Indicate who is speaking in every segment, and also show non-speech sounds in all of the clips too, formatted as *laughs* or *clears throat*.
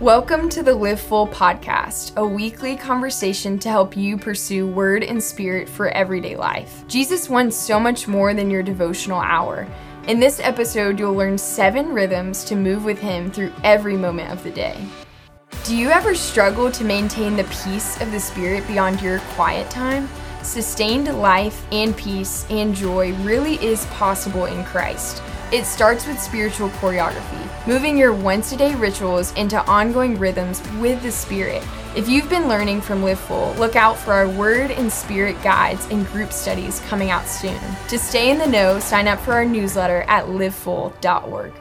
Speaker 1: Welcome to the Live Full podcast, a weekly conversation to help you pursue word and spirit for everyday life. Jesus wants so much more than your devotional hour. In this episode, you'll learn seven rhythms to move with Him through every moment of the day. Do you ever struggle to maintain the peace of the Spirit beyond your quiet time? Sustained life and peace and joy really is possible in Christ. It starts with spiritual choreography, moving your once a day rituals into ongoing rhythms with the Spirit. If you've been learning from Live Full, look out for our Word and Spirit guides and group studies coming out soon. To stay in the know, sign up for our newsletter at livefull.org.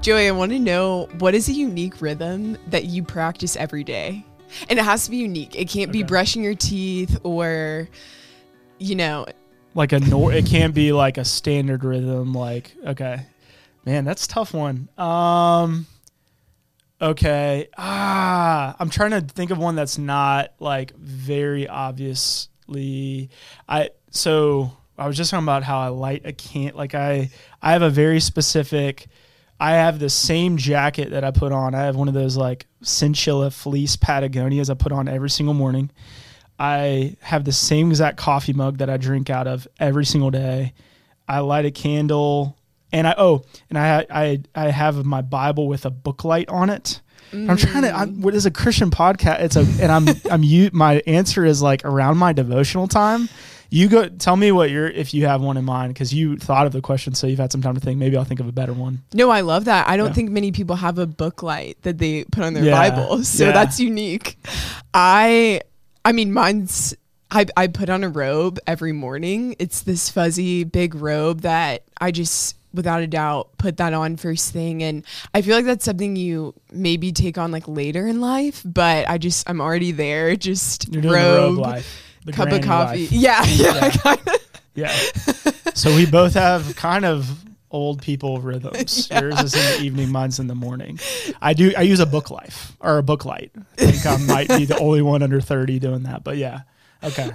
Speaker 2: Joey, I want to know what is a unique rhythm that you practice every day? And it has to be unique. It can't be brushing your teeth or, you know,
Speaker 3: like a nor it can't be like a standard rhythm like okay. Man that's tough one. Um okay. Ah i'm trying to think of one that's not like very obviously i so i was just talking about how i light a can't like i i have a very specific i have the same jacket that i put on. I have one of those like chinchilla fleece patagonias i put on every single morning I have the same exact coffee mug that I drink out of every single day. I light a candle, and I oh, and I I I have my Bible with a book light on it. I'm trying to. I'm, mm. what is a Christian podcast? It's a, and I'm *laughs* I'm you. My answer is like around my devotional time. You go tell me what you're if you have one in mind because you thought of the question, so you've had some time to think. Maybe I'll think of a better one.
Speaker 2: no, I love that. I don't
Speaker 3: Yeah.
Speaker 2: think many people have a book light that they put on their
Speaker 3: Yeah,
Speaker 2: Bible. *laughs* So
Speaker 3: yeah.
Speaker 2: that's unique. I I mean mine's I, I put on a robe every morning. It's this fuzzy big robe that I just without a doubt put that on first thing and I feel like that's something you maybe take on like later in life, but I just I'm already there. Just
Speaker 3: You're
Speaker 2: robe,
Speaker 3: robe life,
Speaker 2: cup of coffee.
Speaker 3: life.
Speaker 2: Yeah, *laughs* yeah.
Speaker 3: Yeah. *laughs* Yeah. so we both have kind of old people rhythms. *laughs* Yours is in the evening, mine's in the morning. I do I use a book life or a book light. I think I might be the only one under 30 doing that. But yeah. Okay.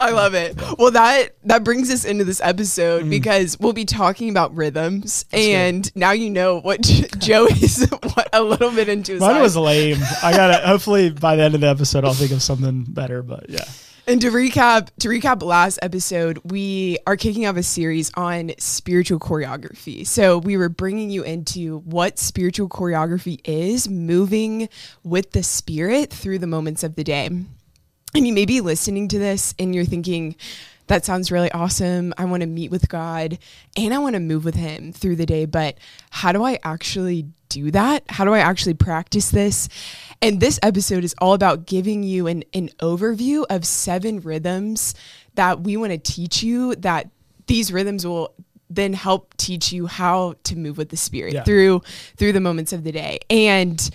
Speaker 2: I love it. Well, that that brings us into this episode
Speaker 3: Mm.
Speaker 2: because we'll be talking about rhythms, and now you know what *laughs* J- Joey's *laughs* what a little bit into. His
Speaker 3: Mine
Speaker 2: life.
Speaker 3: was lame. I gotta hopefully by the end of the episode I'll think of something better. But yeah.
Speaker 2: And to recap, to recap last episode, we are kicking off a series on spiritual choreography. So we were bringing you into what spiritual choreography is, moving with the spirit through the moments of the day. And you may be listening to this and you're thinking, that sounds really awesome. I want to meet with God and I want to move with Him through the day. But how do I actually do that? How do I actually practice this? And this episode is all about giving you an, an overview of seven rhythms that we want to teach you, that these rhythms will then help teach you how to move with the spirit
Speaker 3: Yeah.
Speaker 2: through through the moments of the day. And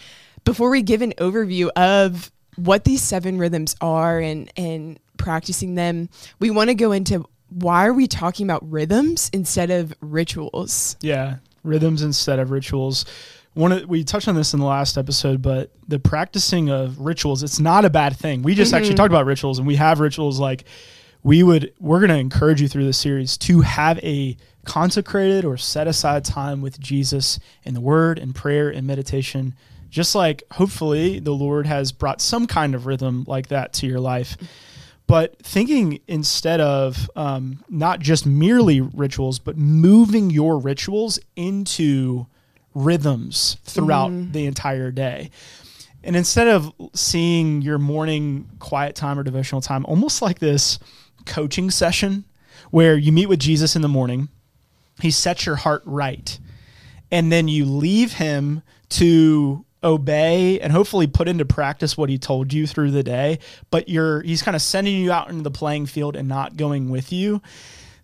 Speaker 2: before we give an overview of what these seven rhythms are and and practicing them, we want to go into why are we talking about rhythms instead of rituals?
Speaker 3: Yeah, rhythms instead of rituals. One of, we touched on this in the last episode, but the practicing of rituals, it's not a bad thing. We just actually mm-hmm. talked about rituals and we have rituals like we would we're going to encourage you through this series to have a consecrated or set aside time with Jesus in the word and prayer and meditation. Just like hopefully the Lord has brought some kind of rhythm like that to your life but thinking instead of um, not just merely rituals, but moving your rituals into rhythms throughout the entire day. And instead of seeing your morning quiet time or devotional time almost like this coaching session where you meet with Jesus in the morning, he sets your heart right, and then you leave him to obey and hopefully put into practice what he told you through the day. But you're he's kind of sending you out into the playing field and not going with you.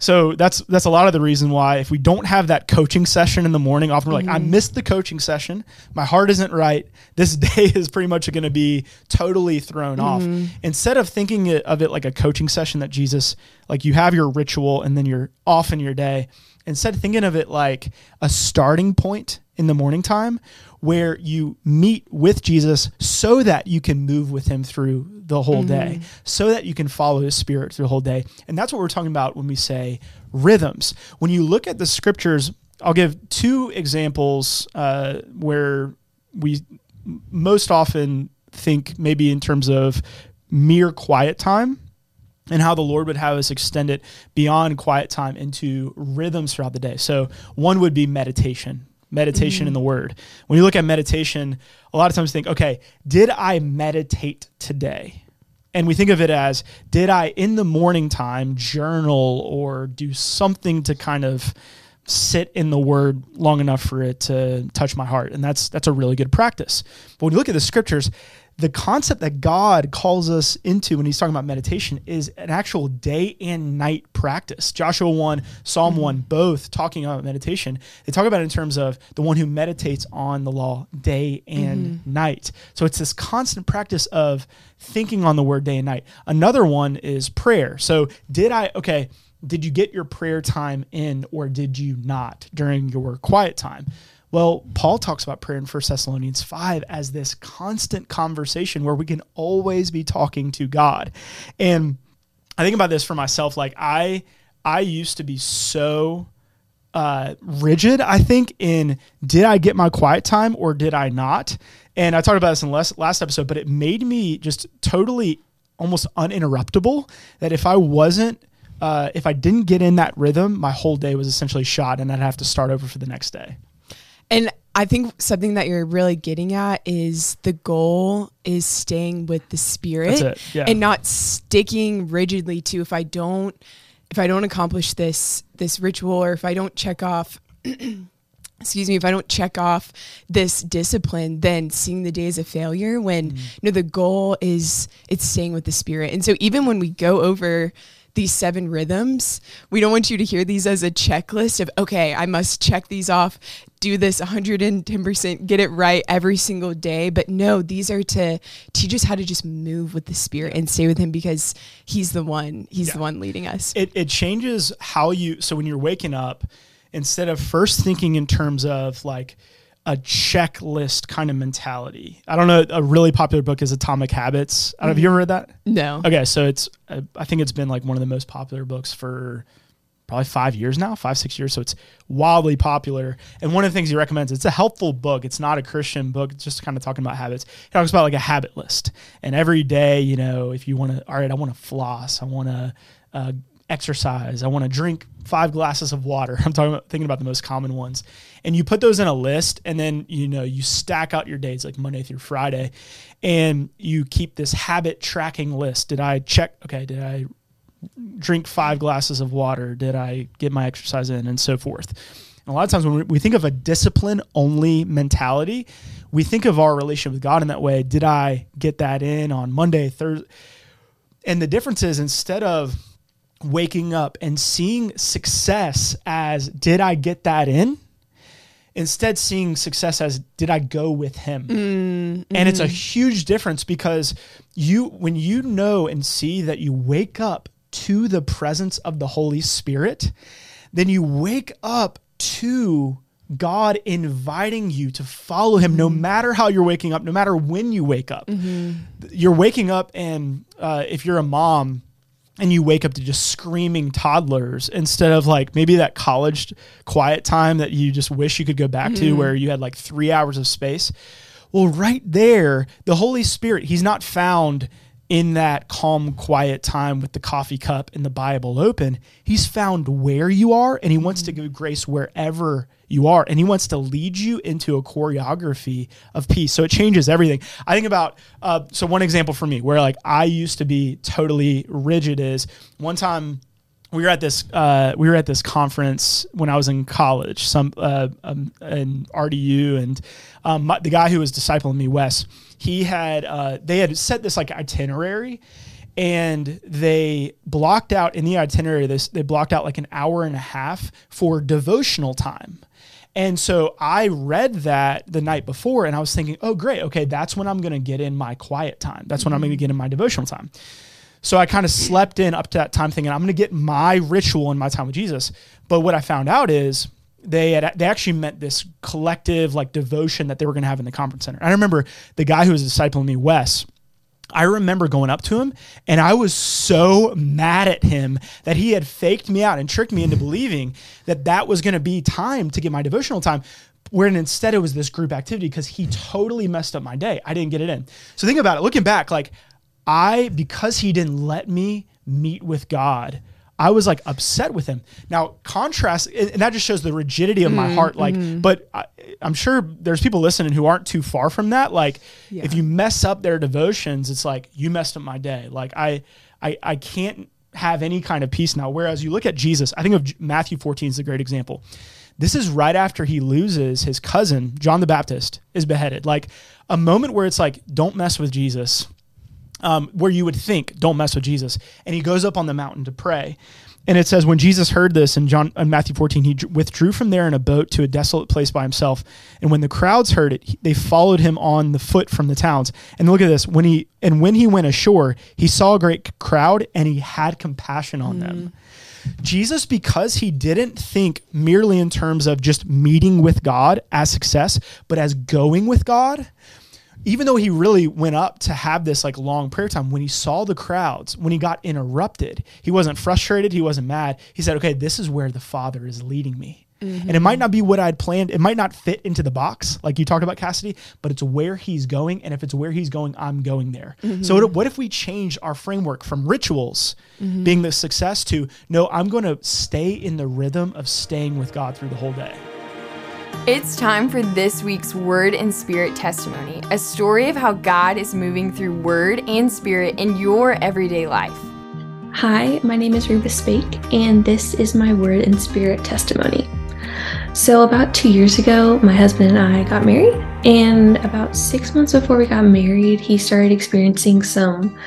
Speaker 3: So that's that's a lot of the reason why if we don't have that coaching session in the morning often we're like i mm-hmm. missed the coaching session. My heart isn't right. This *laughs* day is pretty much going to be totally thrown off. Mm-hmm. Instead of thinking of it like a coaching session that jesus like you have your ritual and then you're off in your day instead of thinking of it like a starting point in the morning time where you meet with Jesus so that you can move with him through the whole day, so that you can follow his spirit through the whole day. And that's what we're talking about when we say rhythms. When you look at the scriptures I'll give two examples uh, where we most often think maybe in terms of mere quiet time and how the Lord would have us extend it beyond quiet time into rhythms throughout the day. So, one would be meditation, meditation mm-hmm. in the Word. When you look at meditation, a lot of times think, okay, did I meditate today? And we think of it as, did I in the morning time journal or do something to kind of sit in the word long enough for it to touch my heart and that's that's a really good practice but when you look at the scriptures the concept that God calls us into when he's talking about meditation is an actual day and night practice. Joshua 1, Psalm mm-hmm. 1, both talking about meditation. They talk about it in terms of the one who meditates on the law day and mm-hmm. night. So it's this constant practice of thinking on the word day and night. Another one is prayer. So did I, okay, did you get your prayer time in or did you not during your quiet time? Well, Paul talks about prayer in 1 Thessalonians 5 as this constant conversation where we can always be talking to God. And I think about this for myself like I I used to be so uh, rigid, I think, in did I get my quiet time or did I not? And I talked about this in last, last episode, but it made me just totally almost uninterruptible that if I wasn't uh, if I didn't get in that rhythm, my whole day was essentially shot and I'd have to start over for the next day.
Speaker 2: And I think something that you're really getting at is the goal is staying with the spirit
Speaker 3: yeah.
Speaker 2: and not sticking rigidly to if I don't if I don't accomplish this this ritual or if I don't check off *clears throat* excuse me if I don't check off this discipline then seeing the day as a failure when mm. you know the goal is it's staying with the spirit. And so even when we go over these seven rhythms. We don't want you to hear these as a checklist of, okay, I must check these off, do this 110%, get it right every single day. But no, these are to teach us how to just move with the Spirit and stay with Him because He's the one, He's yeah. the one leading us.
Speaker 3: It, it changes how you, so when you're waking up, instead of first thinking in terms of like, a checklist kind of mentality. I don't know. A really popular book is Atomic Habits. I don't know. Have you mm-hmm. ever read that?
Speaker 2: No.
Speaker 3: Okay, so it's I think it's been like one of the most popular books for probably five years now, five six years. So it's wildly popular. And one of the things he recommends, it's a helpful book. It's not a Christian book. It's just kind of talking about habits. He talks about like a habit list, and every day, you know, if you want to, all right, I want to floss, I want to uh, exercise, I want to drink five glasses of water. *laughs* I'm talking about thinking about the most common ones. And you put those in a list and then you know you stack out your days like Monday through Friday and you keep this habit tracking list. Did I check okay, did I drink five glasses of water? Did I get my exercise in and so forth? And a lot of times when we think of a discipline only mentality, we think of our relationship with God in that way. Did I get that in on Monday, Thursday? And the difference is instead of waking up and seeing success as did I get that in? Instead, seeing success as did I go with him? Mm, and it's a mm-hmm. huge difference because you, when you know and see that you wake up to the presence of the Holy Spirit, then you wake up to God inviting you to follow Him, no mm-hmm. matter how you're waking up, no matter when you wake up. Mm-hmm. You're waking up, and uh, if you're a mom, and you wake up to just screaming toddlers instead of like maybe that college quiet time that you just wish you could go back mm-hmm. to where you had like three hours of space. Well, right there, the Holy Spirit, He's not found in that calm, quiet time with the coffee cup and the Bible open. He's found where you are and He wants to mm-hmm. give grace wherever you are. And he wants to lead you into a choreography of peace. So it changes everything. I think about, uh, so one example for me where like I used to be totally rigid is one time we were at this uh, we were at this conference when I was in college, some uh, um, in RDU, and um, my, the guy who was discipling me, Wes, he had uh, they had set this like itinerary, and they blocked out in the itinerary this they blocked out like an hour and a half for devotional time and so I read that the night before and I was thinking, oh, great. Okay, that's when I'm going to get in my quiet time. That's when I'm going to get in my devotional time. So I kind of slept in up to that time thinking, I'm going to get my ritual in my time with Jesus. But what I found out is, they had they actually meant this collective like devotion that they were going to have in the conference center. I remember the guy who was discipling me, Wes. I remember going up to him and I was so mad at him that he had faked me out and tricked me into *laughs* believing that that was going to be time to get my devotional time. Where instead it was this group activity because he totally messed up my day. I didn't get it in. So think about it. Looking back, like I, because he didn't let me meet with God, I was like upset with him. Now, contrast, and that just shows the rigidity of my mm, heart. Like, mm-hmm. but I, am sure there's people listening who aren't too far from that. Like, yeah. if you mess up their devotions, it's like you messed up my day. Like, I, I, I can't have any kind of peace now. Whereas you look at Jesus, I think of Matthew 14 is a great example. This is right after he loses his cousin, John the Baptist, is beheaded. Like a moment where it's like, don't mess with Jesus um, where you would think, don't mess with Jesus. And he goes up on the mountain to pray. And it says, when Jesus heard this in John in Matthew 14, he withdrew from there in a boat to a desolate place by himself. And when the crowds heard it, they followed him on the foot from the towns. And look at this: when he and when he went ashore, he saw a great crowd, and he had compassion on mm. them. Jesus, because he didn't think merely in terms of just meeting with God as success, but as going with God, even though he really went up to have this like long prayer time, when he saw the crowds, when he got interrupted, he wasn't frustrated, he wasn't mad. He said, Okay, this is where the Father is leading me. Mm-hmm. And it might not be what I'd planned. It might not fit into the box, like you talked about, Cassidy, but it's where he's going. And if it's where he's going, I'm going there. Mm-hmm. So, what if we change our framework from rituals mm-hmm. being the success to no, I'm going to stay in the rhythm of staying with God through the whole day?
Speaker 1: It's time for this week's Word and Spirit testimony, a story of how God is moving through Word and Spirit in your everyday life.
Speaker 4: Hi, my name is Ruba Spake, and this is my Word and Spirit testimony. So, about two years ago, my husband and I got married, and about six months before we got married, he started experiencing some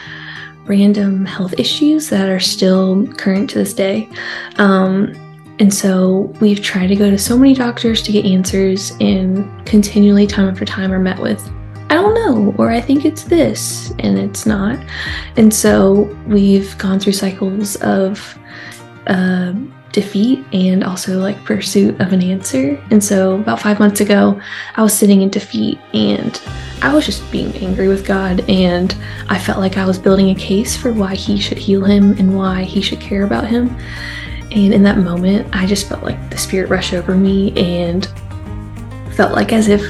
Speaker 4: random health issues that are still current to this day. Um, and so we've tried to go to so many doctors to get answers, and continually, time after time, are met with, I don't know, or I think it's this, and it's not. And so we've gone through cycles of uh, defeat and also like pursuit of an answer. And so about five months ago, I was sitting in defeat and I was just being angry with God. And I felt like I was building a case for why He should heal him and why He should care about him. And in that moment, I just felt like the spirit rush over me and felt like as if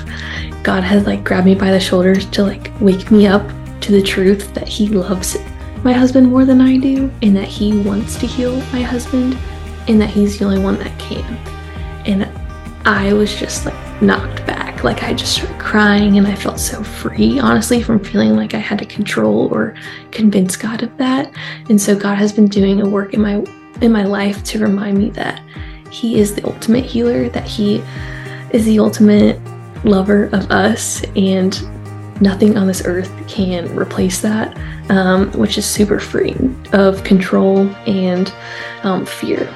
Speaker 4: God had like grabbed me by the shoulders to like wake me up to the truth that He loves my husband more than I do and that He wants to heal my husband and that He's the only one that can. And I was just like knocked back. Like I just started crying and I felt so free, honestly, from feeling like I had to control or convince God of that. And so God has been doing a work in my in my life to remind me that He is the ultimate healer, that He is the ultimate lover of us, and nothing on this earth can replace that, um, which is super freeing of control and um, fear.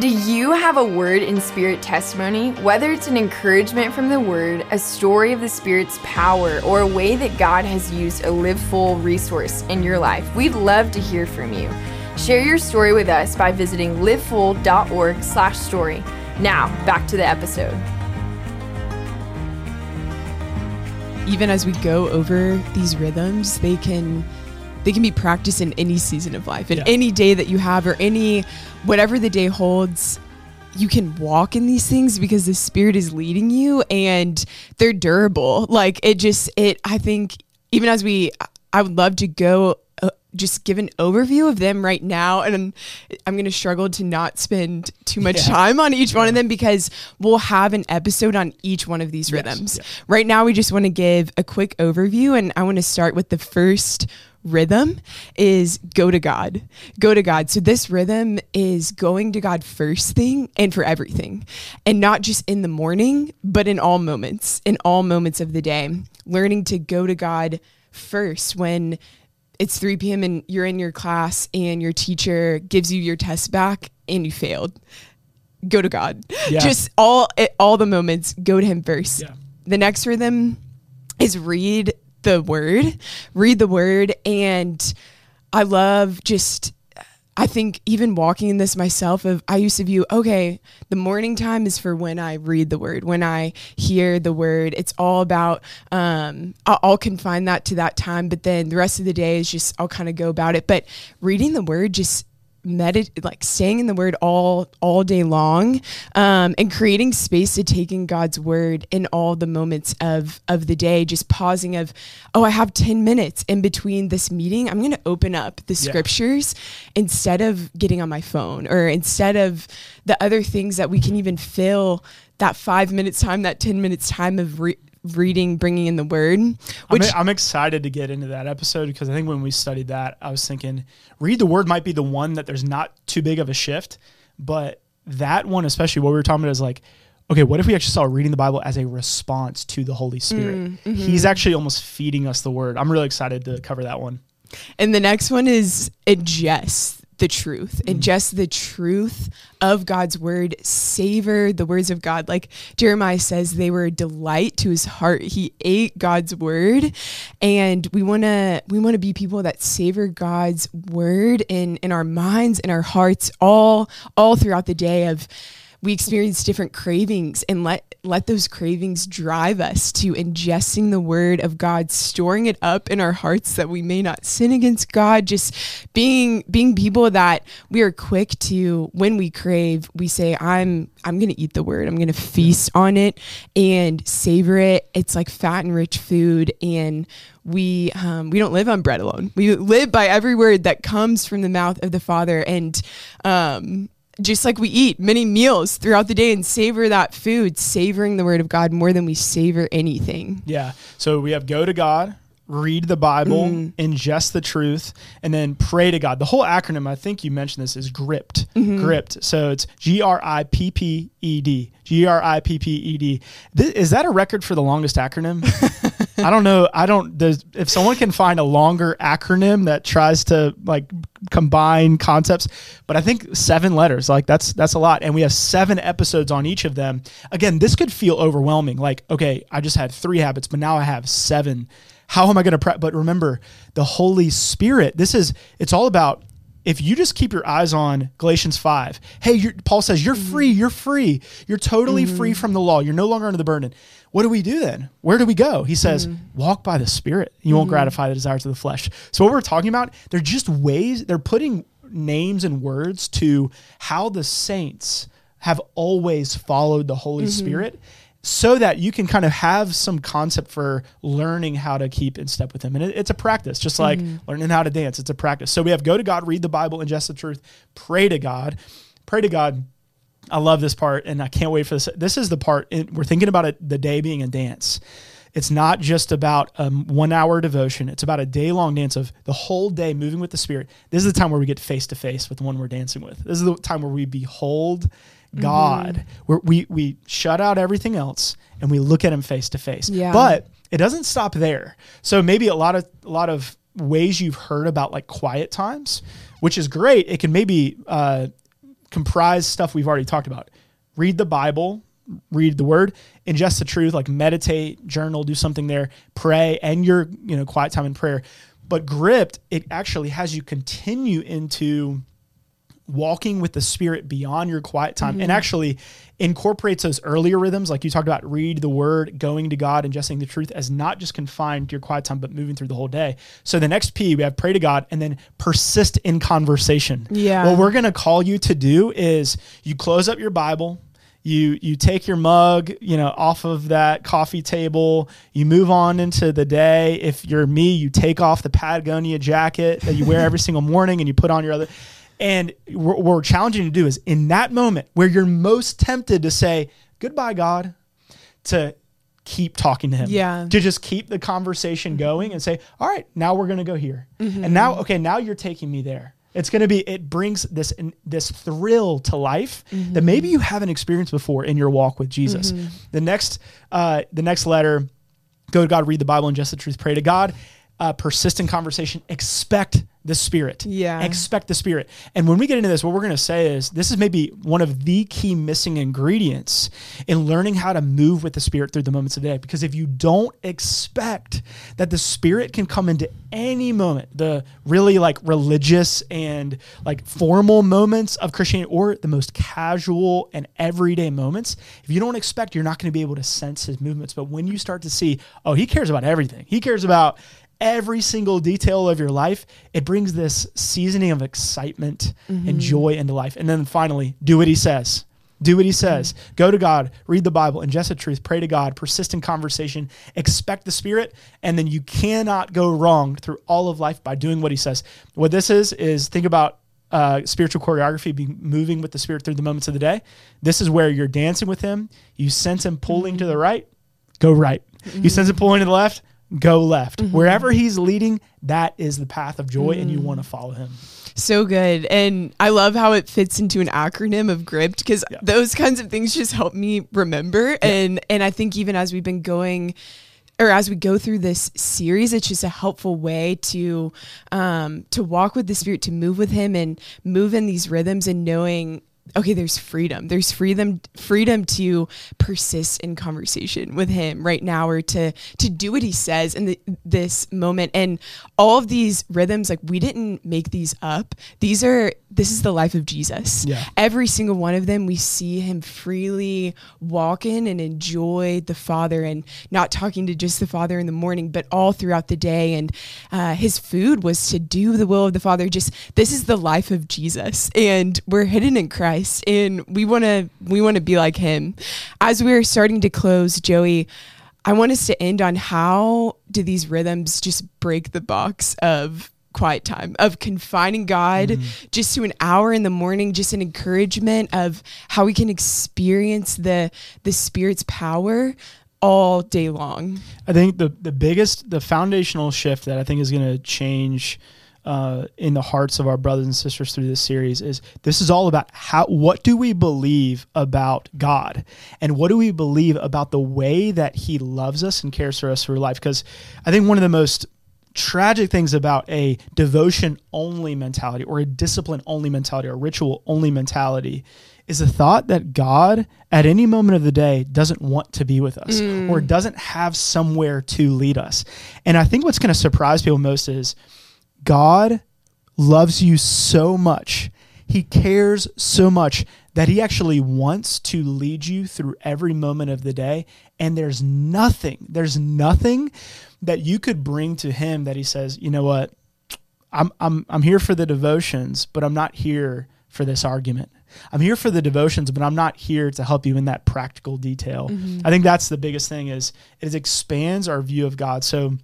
Speaker 1: Do you have a word in spirit testimony? Whether it's an encouragement from the word, a story of the spirit's power, or a way that God has used a live full resource in your life, we'd love to hear from you. Share your story with us by visiting livefull.org slash story. Now, back to the episode.
Speaker 2: Even as we go over these rhythms, they can they can be practiced in any season of life, in yeah. any day that you have or any whatever the day holds. You can walk in these things because the spirit is leading you and they're durable. Like it just it I think even as we I would love to go just give an overview of them right now and i'm going to struggle to not spend too much yeah. time on each yeah. one of them because we'll have an episode on each one of these yes. rhythms yeah. right now we just want to give a quick overview and i want to start with the first rhythm is go to god go to god so this rhythm is going to god first thing and for everything and not just in the morning but in all moments in all moments of the day learning to go to god first when it's 3 p.m. and you're in your class and your teacher gives you your test back and you failed. Go to God. Yeah. Just all eh, all the moments, go to him first. Yeah. The next rhythm is read the word. Read the word and I love just I think even walking in this myself of I used to view okay the morning time is for when I read the word when I hear the word. It's all about um I'll, I'll confine that to that time but then the rest of the day is just I'll kind of go about it. But reading the word just medit like staying in the word all all day long um, and creating space to take in god's word in all the moments of of the day just pausing of oh i have 10 minutes in between this meeting i'm going to open up the
Speaker 3: Yeah.
Speaker 2: scriptures instead of getting on my phone or instead of the other things that we can even fill that five minutes time that 10 minutes time of re- reading bringing in the word which
Speaker 3: I'm, I'm excited to get into that episode because I think when we studied that, I was thinking read the word might be the one that there's not too big of a shift, but that one, especially what we were talking about, is like, okay, what if we actually saw reading the Bible as a response to the Holy Spirit?
Speaker 2: Mm-hmm.
Speaker 3: He's actually almost feeding us the word. I'm really excited to cover that one.
Speaker 2: And the next one is ingest the truth, and mm. just the truth of God's word, savor the words of God. Like Jeremiah says, they were a delight to his heart. He ate God's word, and we want to we want to be people that savor God's word in in our minds, in our hearts, all all throughout the day of we experience different cravings and let let those cravings drive us to ingesting the word of God, storing it up in our hearts that we may not sin against God, just being being people that we are quick to when we crave, we say, I'm I'm gonna eat the word, I'm gonna feast on it and savor it. It's like fat and rich food and we um, we don't live on bread alone. We live by every word that comes from the mouth of the Father. And um, just like we eat many meals throughout the day and savor that food, savoring the word of God more than we savor anything.
Speaker 3: Yeah. So we have go to God, read the Bible,
Speaker 2: Mm-hmm.
Speaker 3: ingest the truth, and then pray to God. The whole acronym, I think you mentioned this, is GRIPPED.
Speaker 2: Mm-hmm.
Speaker 3: GRIPPED. So it's G R I P P E D. G R I P P E D. Is that a record for the longest acronym? *laughs* I don't know. I don't. If someone can find a longer acronym that tries to like combine concepts, but I think seven letters, like that's that's a lot, and we have seven episodes on each of them. Again, this could feel overwhelming. Like, okay, I just had three habits, but now I have seven. How am I going to prep? But remember, the Holy Spirit. This is. It's all about if you just keep your eyes on Galatians 5, hey, you're, Paul says, you're mm-hmm. free, you're free. You're totally mm-hmm. free from the law. You're no longer under the burden. What do we do then? Where do we go? He says, mm-hmm. walk by the Spirit. You won't gratify the desires of the flesh. So, what we're talking about, they're just ways, they're putting names and words to how the saints have always followed the Holy Spirit so that you can kind of have some concept for learning how to keep in step with him. And it, it's a practice, just like mm-hmm. learning how to dance. It's a practice. So we have go to God, read the Bible, ingest the truth, pray to God, pray to God. I love this part, and I can't wait for this. This is the part we're thinking about it, the day being a dance. It's not just about a one hour devotion. It's about a day long dance of the whole day moving with the Spirit. This is the time where we get face to face with the one we're dancing with. This is the time where we behold God, where we, we shut out everything else and we look at Him face to face. But it doesn't stop there. So maybe a lot of a lot of ways you've heard about like quiet times, which is great. It can maybe uh, comprise stuff we've already talked about. Read the Bible, read the Word, ingest the truth, like meditate, journal, do something there, pray, and your you know quiet time in prayer. But gripped, it actually has you continue into walking with the spirit beyond your quiet time and mm-hmm. actually incorporates those earlier rhythms like you talked about read the word going to god ingesting the truth as not just confined to your quiet time but moving through the whole day. So the next p we have pray to god and then persist in conversation.
Speaker 2: Yeah.
Speaker 3: what we're going to call you to do is you close up your bible you you take your mug you know off of that coffee table you move on into the day. If you're me you take off the patagonia jacket that you wear every *laughs* single morning and you put on your other and what we're challenging you to do is in that moment where you're most tempted to say goodbye god to keep talking to him.
Speaker 2: Yeah.
Speaker 3: to just keep the conversation going and say all right now we're going to go here. And now okay now you're taking me there. It's going to be it brings this this thrill to life that maybe you haven't experienced before in your walk with jesus. The next uh the next letter go to god read the bible ingest the truth pray to god uh, persistent conversation expect the Spirit.
Speaker 2: Yeah.
Speaker 3: Expect the Spirit. And when we get into this, what we're going to say is this is maybe one of the key missing ingredients in learning how to move with the Spirit through the moments of the day. Because if you don't expect that the Spirit can come into any moment, the really like religious and like formal moments of Christianity or the most casual and everyday moments, if you don't expect, you're not going to be able to sense his movements. But when you start to see, oh, he cares about everything, he cares about every single detail of your life, it brings this seasoning of excitement and mm-hmm. joy into life. And then finally, do what he says. Do what he mm-hmm. says. Go to God, read the Bible, ingest the truth, pray to God, persist in conversation, expect the Spirit, and then you cannot go wrong through all of life by doing what he says. What this is, is think about uh, spiritual choreography, be moving with the Spirit through the moments of the day. This is where you're dancing with him. You sense him pulling to the mm-hmm. right, go right. You sense him pulling to the left, go left. Wherever he's leading, that is the path of joy, and you want to follow him.
Speaker 2: So good. And I love how it fits into an acronym of GRIPPED because
Speaker 3: Yeah.
Speaker 2: those kinds of things just help me remember. And and I think even as we've been going or as we go through this series, it's just a helpful way to um to walk with the spirit, to move with him and move in these rhythms and knowing okay there's freedom. There's freedom freedom to persist in conversation with him right now or to to do what he says in the, this moment. And all of these rhythms like we didn't make these up. These are this is the life of jesus.
Speaker 3: Yeah.
Speaker 2: every single one of them we see him freely walk in and enjoy the father and not talking to just the father in the morning but all throughout the day. And uh, his food was to do the will of the father. Just this is the life of jesus. And we're hidden in christ. And we want to we want to be like him. As we're starting to close joey i want us to end on how do these rhythms just break the box of quiet time of confining God just to an hour in the morning, just an encouragement of how we can experience the the Spirit's power all day long.
Speaker 3: I think the the biggest, the foundational shift that I think is going to change uh, in the hearts of our brothers and sisters through this series is this is all about how what do we believe about God and what do we believe about the way that He loves us and cares for us through life? Because I think one of the most tragic things about a devotion only mentality or a discipline only mentality or ritual only mentality is the thought that God at any moment of the day doesn't want to be with us mm. or doesn't have somewhere to lead us. And I think what's going to surprise people most is God loves you so much. He cares so much that he actually wants to lead you through every moment of the day. And there's nothing, there's nothing that you could bring to him that he says, you know what? I'm I'm I'm here for the devotions, but I'm not here for this argument. I'm here for the devotions, but I'm not here to help you in that practical detail. Mm-hmm. I think that's the biggest thing is it expands our view of God. So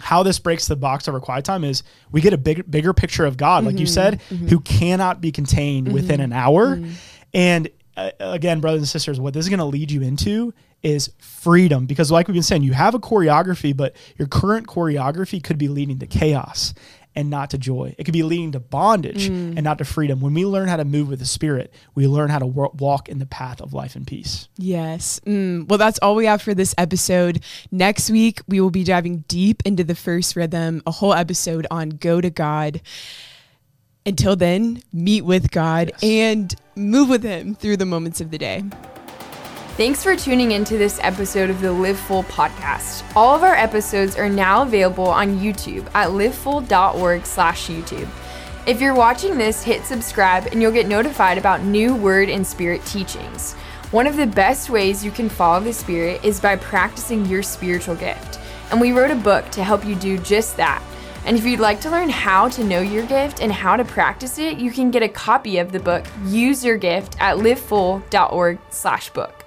Speaker 3: how this breaks the box of our quiet time is we get a big, bigger picture of God, like you mm-hmm. said, mm-hmm. who cannot be contained within an hour. And uh, again, brothers and sisters, what this is going to lead you into is freedom. Because, like we've been saying, you have a choreography, but your current choreography could be leading to chaos and not to joy. It could be leading to bondage and not to freedom. When we learn how to move with the Spirit, we learn how to wa- walk in the path of life and peace.
Speaker 2: Yes. Mm, well, that's all we have for this episode. Next week, we will be diving deep into the first rhythm, a whole episode on Go to God. Until then, meet with God
Speaker 3: Yes.
Speaker 2: and move with Him through the moments of the day.
Speaker 1: Thanks for tuning into this episode of the Live Full podcast. All of our episodes are now available on YouTube at livefull.org slash YouTube. If you're watching this, hit subscribe and you'll get notified about new word and spirit teachings. One of the best ways you can follow the Spirit is by practicing your spiritual gift. And we wrote a book to help you do just that. And if you'd like to learn how to know your gift and how to practice it, you can get a copy of the book Use Your Gift at livefull.org slash book.